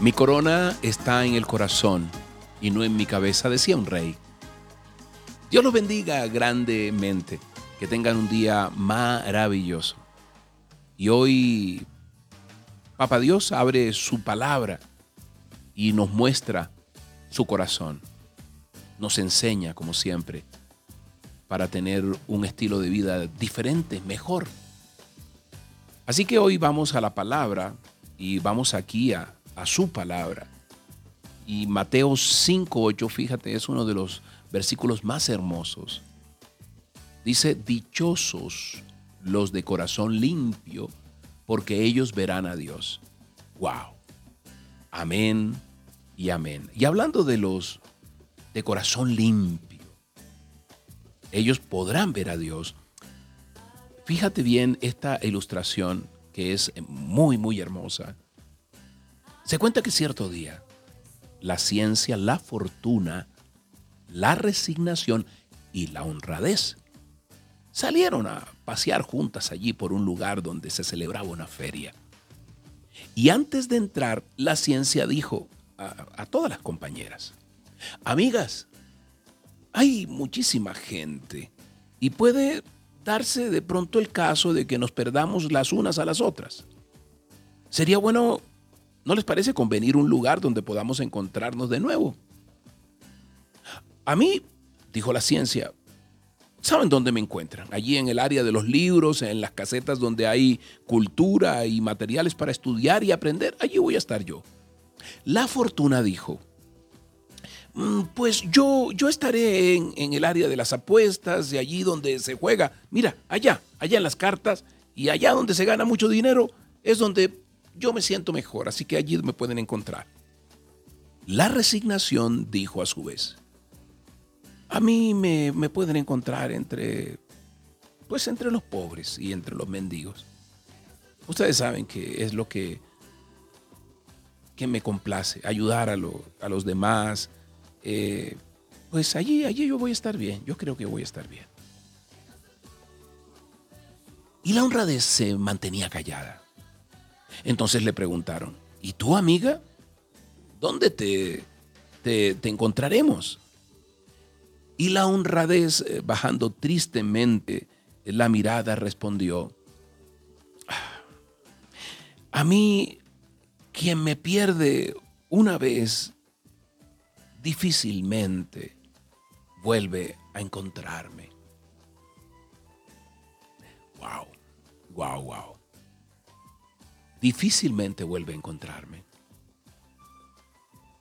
Mi corona está en el corazón y no en mi cabeza, decía un rey. Dios los bendiga grandemente, que tengan un día maravilloso. Y hoy, Papa Dios abre su palabra y nos muestra su corazón. Nos enseña, como siempre, para tener un estilo de vida diferente, mejor. Así que hoy vamos a la palabra y vamos aquí a, a su palabra. Y Mateo 5.8, fíjate, es uno de los versículos más hermosos. Dice, dichosos los de corazón limpio, porque ellos verán a Dios. ¡Wow! Amén y amén. Y hablando de los de corazón limpio, ellos podrán ver a Dios. Fíjate bien esta ilustración que es muy, muy hermosa. Se cuenta que cierto día, la ciencia, la fortuna, la resignación y la honradez salieron a pasear juntas allí por un lugar donde se celebraba una feria. Y antes de entrar, la ciencia dijo a, todas las compañeras, amigas, hay muchísima gente y puede darse de pronto el caso de que nos perdamos las unas a las otras. Sería bueno ¿No les parece convenir un lugar donde podamos encontrarnos de nuevo? A mí, dijo la ciencia, ¿saben dónde me encuentran? Allí en el área de los libros, en las casetas donde hay cultura y materiales para estudiar y aprender, allí voy a estar yo. La fortuna dijo, mm, pues yo, yo estaré en, en el área de las apuestas, de allí donde se juega. Mira, allá, allá en las cartas y allá donde se gana mucho dinero, es donde yo me siento mejor, así que allí me pueden encontrar. La resignación dijo a su vez, a mí me, pueden encontrar entre, pues entre los pobres y entre los mendigos. Ustedes saben que es lo que, que me complace, ayudar a, los demás. Eh, pues allí, allí yo voy a estar bien, yo creo que voy a estar bien. Y la honradez se mantenía callada. Entonces le preguntaron, ¿y tú amiga? ¿Dónde te, te, encontraremos? Y la honradez, eh, bajando tristemente la mirada, respondió, a mí, quien me pierde una vez, difícilmente vuelve a encontrarme. Wow, wow, wow difícilmente vuelve a encontrarme.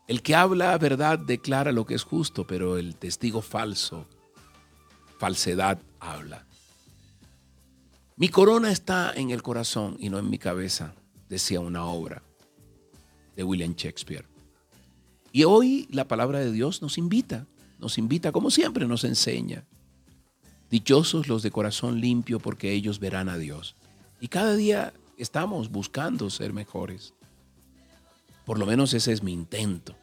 El que habla verdad declara lo que es justo, pero el testigo falso, falsedad habla. Mi corona está en el corazón y no en mi cabeza, decía una obra de William Shakespeare. Y hoy la palabra de Dios nos invita, nos invita, como siempre nos enseña. Dichosos los de corazón limpio porque ellos verán a Dios. Y cada día estamos buscando ser mejores. Por lo menos ese es mi intento,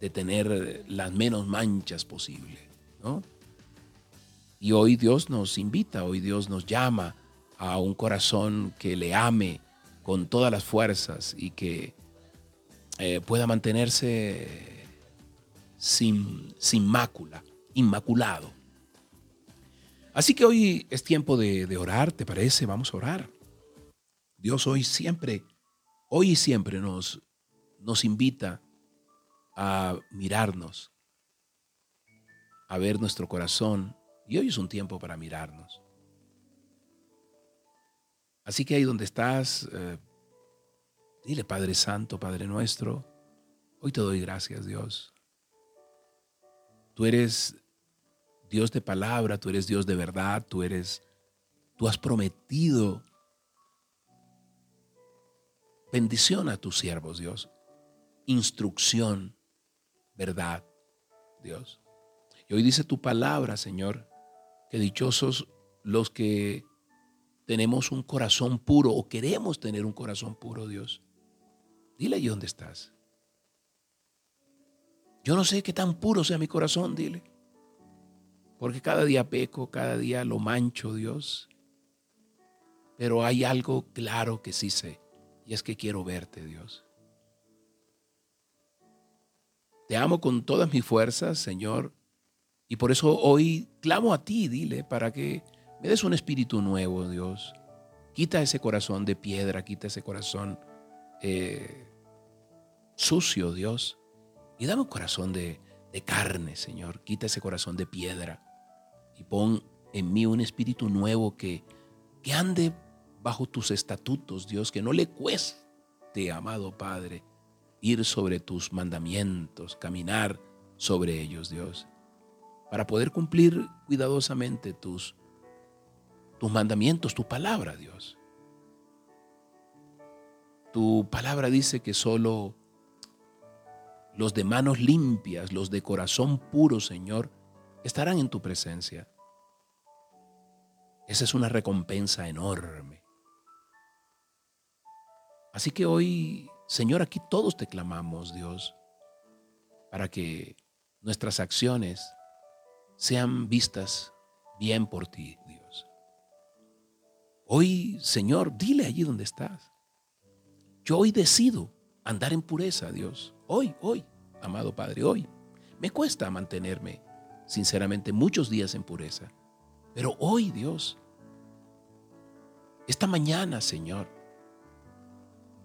de tener las menos manchas posible. Y hoy Dios nos invita, hoy Dios nos llama a un corazón que le ame con todas las fuerzas y que eh, pueda mantenerse sin, sin mácula, inmaculado. Así que hoy es tiempo de orar, ¿te parece? Vamos a orar. Dios hoy siempre, hoy y siempre nos, nos invita a mirarnos, a ver nuestro corazón. Y hoy es un tiempo para mirarnos. Así que ahí donde estás, eh, dile Padre Santo, Padre nuestro, hoy te doy gracias Dios. Tú eres Dios de palabra, tú eres Dios de verdad, tú eres, tú has prometido Bendición a tus siervos, Dios. Instrucción, verdad, Dios. Y hoy dice tu palabra, Señor, que dichosos los que tenemos un corazón puro o queremos tener un corazón puro, Dios. Dile ahí dónde estás. Yo no sé qué tan puro sea mi corazón, dile. Porque cada día peco, cada día lo mancho, Dios. Pero hay algo claro que sí sé. Y es que quiero verte, Dios. Te amo con todas mis fuerzas, Señor, y por eso hoy clamo a ti, dile, para que me des un espíritu nuevo, Dios. Quita ese corazón de piedra, quita ese corazón eh, sucio, Dios, y dame un corazón de, de carne, Señor. Quita ese corazón de piedra y pon en mí un espíritu nuevo que, que ande bajo tus estatutos, Dios, que no le cueste, amado Padre, ir sobre tus mandamientos, caminar sobre ellos, Dios, para poder cumplir cuidadosamente tus, tus mandamientos, tu palabra, Dios. Tu palabra dice que solo los de manos limpias, los de corazón puro, Señor, estarán en tu presencia. Esa es una recompensa enorme. Así que hoy Señor, aquí todos te clamamos, Dios, para que nuestras acciones sean vistas bien por ti, Dios. Hoy, Señor, dile allí donde estás. Yo hoy decido andar en pureza, Dios. Hoy, hoy, amado Padre, hoy. Me cuesta mantenerme, sinceramente, muchos días en pureza. Pero hoy, Dios, esta mañana, Señor,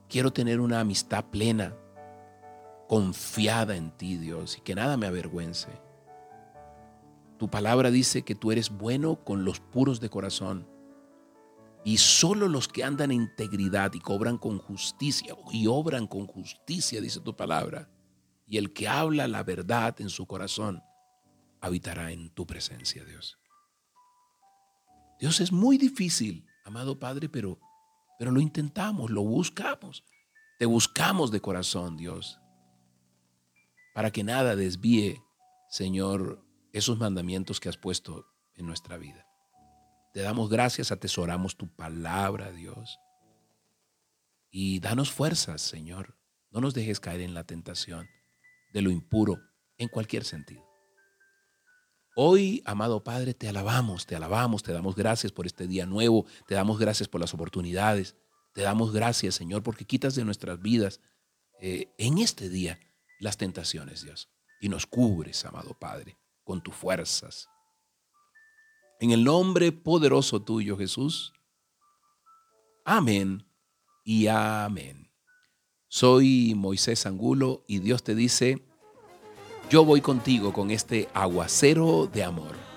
Quiero tener una amistad plena, confiada en ti, Dios, y que nada me avergüence. Tu palabra dice que tú eres bueno con los puros de corazón. Y solo los que andan en integridad y cobran con justicia y obran con justicia, dice tu palabra, y el que habla la verdad en su corazón, habitará en tu presencia, Dios. Dios es muy difícil, amado Padre, pero pero lo intentamos, lo buscamos. Te buscamos de corazón, Dios, para que nada desvíe, Señor, esos mandamientos que has puesto en nuestra vida. Te damos gracias, atesoramos tu palabra, Dios. Y danos fuerzas, Señor. No nos dejes caer en la tentación de lo impuro en cualquier sentido. Hoy, amado Padre, te alabamos, te alabamos, te damos gracias por este día nuevo, te damos gracias por las oportunidades, te damos gracias, Señor, porque quitas de nuestras vidas eh, en este día las tentaciones, Dios, y nos cubres, amado Padre, con tus fuerzas. En el nombre poderoso tuyo, Jesús. Amén y amén. Soy Moisés Angulo y Dios te dice, yo voy contigo con este aguacero de amor.